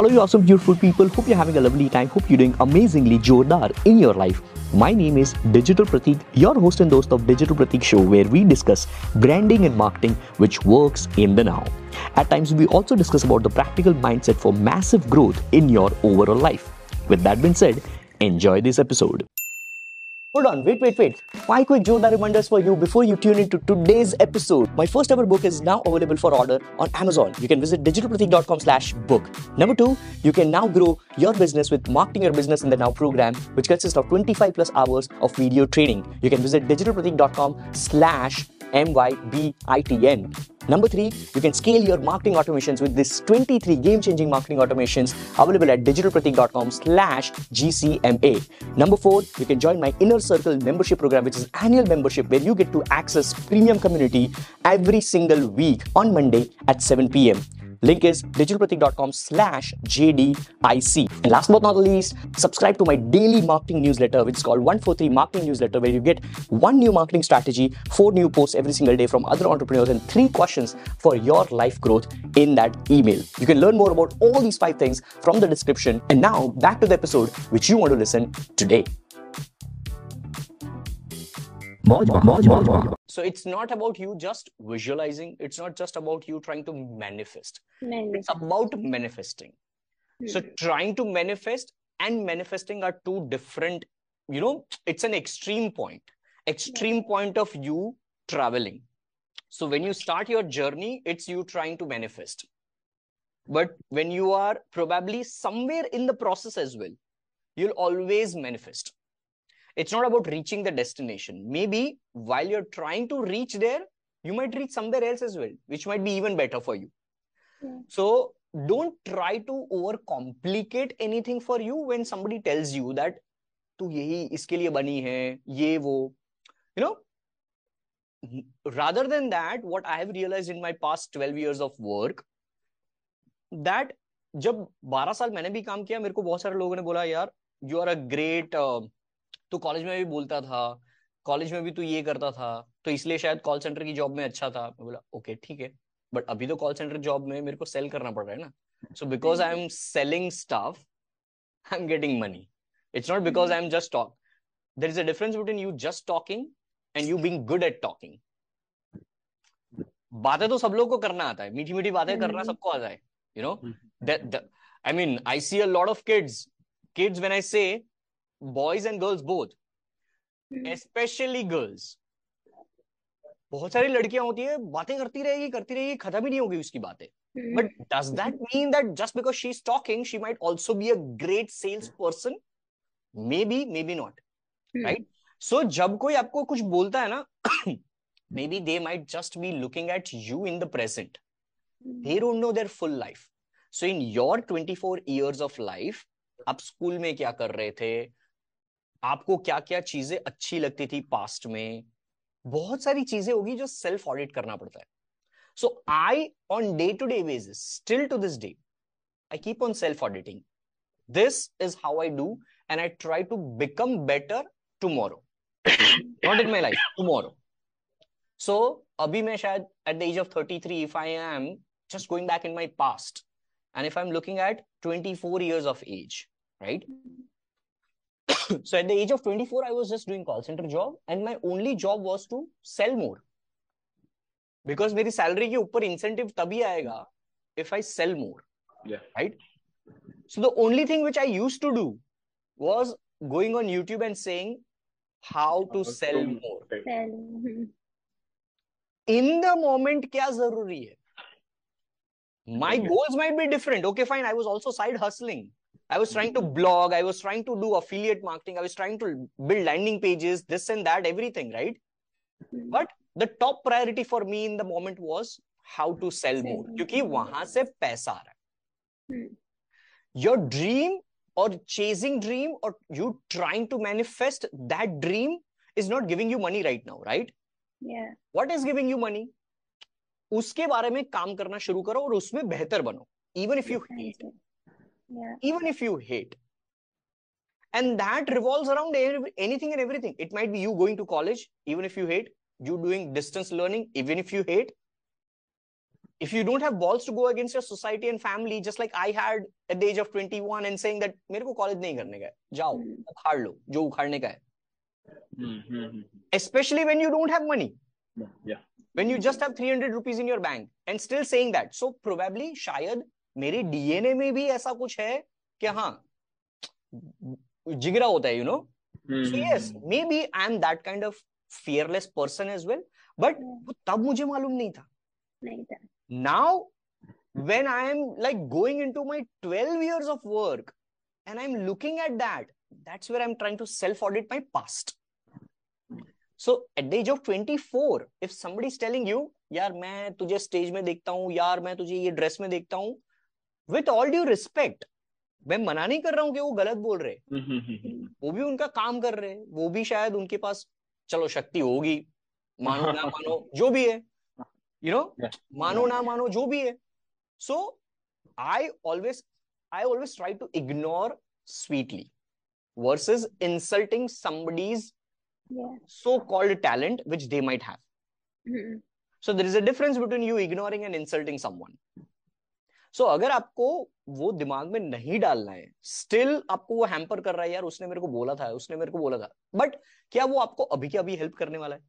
Hello, you awesome, beautiful people. Hope you're having a lovely time. Hope you're doing amazingly jordar in your life. My name is Digital Pratik, your host and host of Digital Pratik Show, where we discuss branding and marketing which works in the now. At times, we also discuss about the practical mindset for massive growth in your overall life. With that being said, enjoy this episode. Hold on, wait, wait, wait. Five quick Jodha reminders for you before you tune into today's episode. My first ever book is now available for order on Amazon. You can visit digitalpratik.com slash book. Number two, you can now grow your business with Marketing Your Business in the Now program, which consists of 25 plus hours of video training. You can visit digitalpratik.com slash M-Y-B-I-T-N. Number three, you can scale your marketing automations with this 23 game-changing marketing automations available at digitalpratik.com slash GCMA. Number four, you can join my Inner Circle membership program, which is annual membership where you get to access premium community every single week on Monday at 7 p.m. Link is digitalpratik.com slash JDIC. And last but not least, subscribe to my daily marketing newsletter, which is called 143 Marketing Newsletter, where you get one new marketing strategy, four new posts every single day from other entrepreneurs, and three questions for your life growth in that email. You can learn more about all these five things from the description. And now back to the episode which you want to listen today. So it's not about you just visualizing. It's not just about you trying to manifest. It's about manifesting. So Hmm. trying to manifest and manifesting are two different, you know, it's an extreme point. Extreme point of you traveling. So when you start your journey, it's you trying to manifest. But when you are probably somewhere in the process as well, you'll always manifest it's not about reaching the destination maybe while you're trying to reach there you might reach somewhere else as well which might be even better for you Yeah. so don't try to overcomplicate anything for you when somebody tells you that तू यही इसके लिए बनी है ये वो you know rather than that what i have realized in my past 12 years of work that जब 12 साल मैंने भी काम किया मेरे को बहुत सारे लोगों ने बोला यार यू आर अ ग्रेट तू कॉलेज में भी बोलता था कॉलेज में भी तू ये करता था तो इसलिए शायद कॉल सेंटर की जॉब में अच्छा था। मैं बोला ओके ठीक है बट अभी तो कॉल सेंटर जॉब में मेरे को सेल करना पड़ रहा है ना। So because I am selling stuff I am getting money it's not because I am just talk there is a difference between you just talking and you being good at talking बातें तो सब लोग को करना आता है। मीठी मीठी बातें करना हम्म। सबको आता है you know I mean I see see a lot kids kids. Kids, when I boys and girls both specially girls बहुत सारी लड़कियाँ होती है बातें करती रहेगी करती रहेगी खत्म ही नहीं होगी उसकी बातें। But does that mean that just because she is talking she might also be a great sales person maybe maybe not right so जब कोई आपको कुछ बोलता है ना maybe they might just be looking at you in the present they don't know their full life so in your twenty four years of life आप school में क्या कर रहे थे? आपको क्या क्या चीज़ें अच्छी लगती थी पास्ट में? बहुत सारी चीज़ें होगी जो सेल्फ ऑडिट करना पड़ता है। So I on day to day basis still to this day I keep on self auditing this is how I do and I try to become better tomorrow not in my life tomorrow so अभी मैं शायद at the age of 33 if I am just going back in my past and if i'm looking at 24 years of age right? so at the age of 24 i was just doing call center job and my only job was to sell more because मेरी salary के ऊपर incentive तभी आएगा if I sell more Yeah. right so the only thing which I used to do was going on YouTube and saying how to sell more Sell. Hmm. in the moment क्या जरूरी है my Okay. goals might be different okay fine i was also side hustling i was trying to blog i was trying to do affiliate marketing i was trying to build landing pages this and that everything right Hmm. but the top priority for me in the moment was how to sell Sell more more. क्योंकि वहां से पैसा आ रहा Hmm. है your dream or chasing dream or you trying to manifest that dream is not giving you money right now right Yeah. what is giving you money उसके बारे में काम करना शुरू करो और उसमें बेहतर बनो even if you hate Exactly. yeah. even if you hate. And that revolves around anything and everything. It might be you going to college even if you hate. You doing distance learning even if you hate. If you don't have balls to go against your society and family just like i had at the age of 21 and saying that mere ko college nahi karne ka jao ukhad lo jo ukhadne ka hai especially when you don't have money. Yeah. When you just have 300 rupees in your bank and still saying that. So probably shayad मेरे DNA में भी ऐसा कुछ है कि हाँ जिगरा होता है you know Hmm, so hmm, yes hmm. maybe i'm that kind of fearless person as well वो तब मुझे मालूम नहीं था नहीं था now when i am like going into my 12 years of work and i'm looking at that that's where i'm trying to self audit my past so at the age of 24 if somebody is telling you यार मैं तुझे stage में देखता हूँ यार मैं तुझे ये ड्रेस में देखता हूँ विथ ऑल ड्यू रिस्पेक्ट मैं मना नहीं कर रहा हूँ कि वो गलत बोल रहे हम्म, हम्म, हम्म, वो भी उनका काम कर रहे हैं। वो भी शायद उनके पास चलो शक्ति होगी। मानो ना मानो जो भी है। यू नो मानो ना मानो जो भी है। So I always I always try to ignore sweetly versus insulting somebody's so called talent which they might है difference between you ignoring and insulting someone someone so अगर आपको वो दिमाग में नहीं डालना है स्टिल आपको वो हैम्पर कर रहा है यार उसने मेरे को बोला था उसने मेरे को बोला था। बट क्या वो आपको अभी के अभी हेल्प करने वाला है?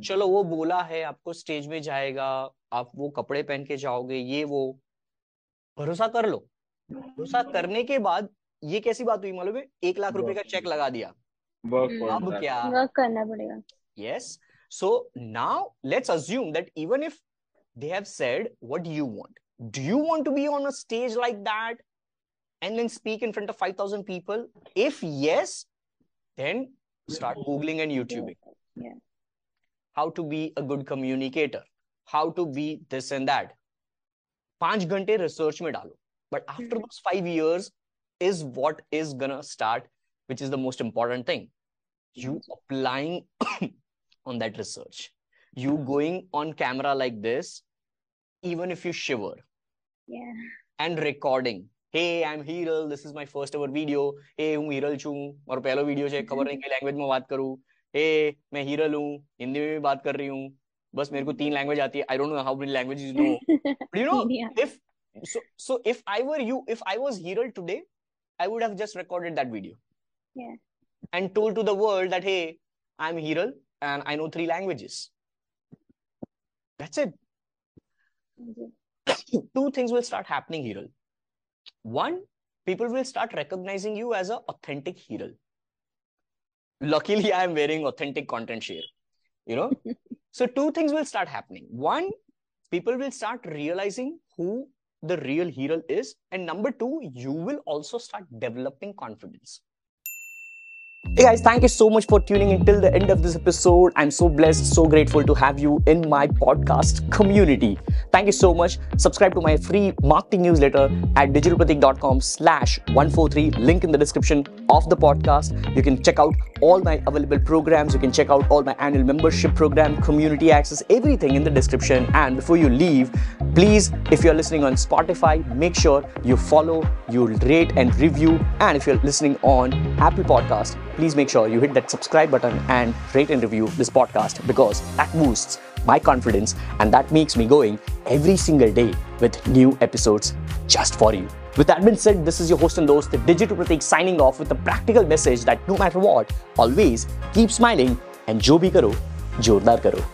चलो वो बोला है आपको स्टेज में जाएगा आप वो कपड़े पहन के जाओगे ये वो। भरोसा कर लो। भरोसा करने के बाद ये कैसी बात हुई मालूम है? एक लाख रुपए का चेक लगा दिया। अब क्या? वर्क करना पड़ेगा। Yes. So now let's assume that even if they have said, What do you want? Do you want to be on a stage like that and then speak in front of 5,000 people? If yes, then start Googling and YouTubing. Yeah. How to be a good communicator, how to be this and that. पांच घंटे research में डालो but after Hmm. those five years is what is gonna start, which is the most important thing. You applying on that research. You going on camera like this, even if you shiver, Yeah. and recording. Hey, I'm Hiral. This is my first ever video. Hey, હું હિરલ છું મારો પહેલો video છે ખબર નહીં કઈ language માં વાત કરું हे मैं हिरल हूँ हिंदी में भी बात कर रही हूँ बस मेरे को तीन लैंग्वेज आती है I don't know how many languages you know But you know, Yeah. if so, so if I were you, if I was Hiral today, I would have just recorded that video. Yeah. And told to the world that hey, I'm Hiral and I know three languages. That's it. Two things will start happening, Hiral. One, people will start recognizing you as an authentic Hiral. Luckily, I am wearing authentic content share. You know, so two things will start happening. One, people will start realizing who the real hero is. And number two, you will also start developing confidence. Hey guys, thank you so much for tuning in till the end of this episode. I'm so blessed, so grateful to have you in my podcast community. Thank you so much. Subscribe to my free marketing newsletter at digitalpratik.com slash 143. Link in the description of the podcast. You can check out all my available programs. You can check out all my annual membership program, community access, everything in the description. And before you leave, please, if you're listening on Spotify, make sure you follow, you rate and review. And if you're listening on Apple Podcast, please make sure you hit that subscribe button and rate and review this podcast because that boosts my confidence and that makes me going every single day with new episodes just for you. With that being said, this is your host and host, the Digital Pratik, signing off with a practical message that no matter what, always keep smiling and jo bhi karo, jordar karo.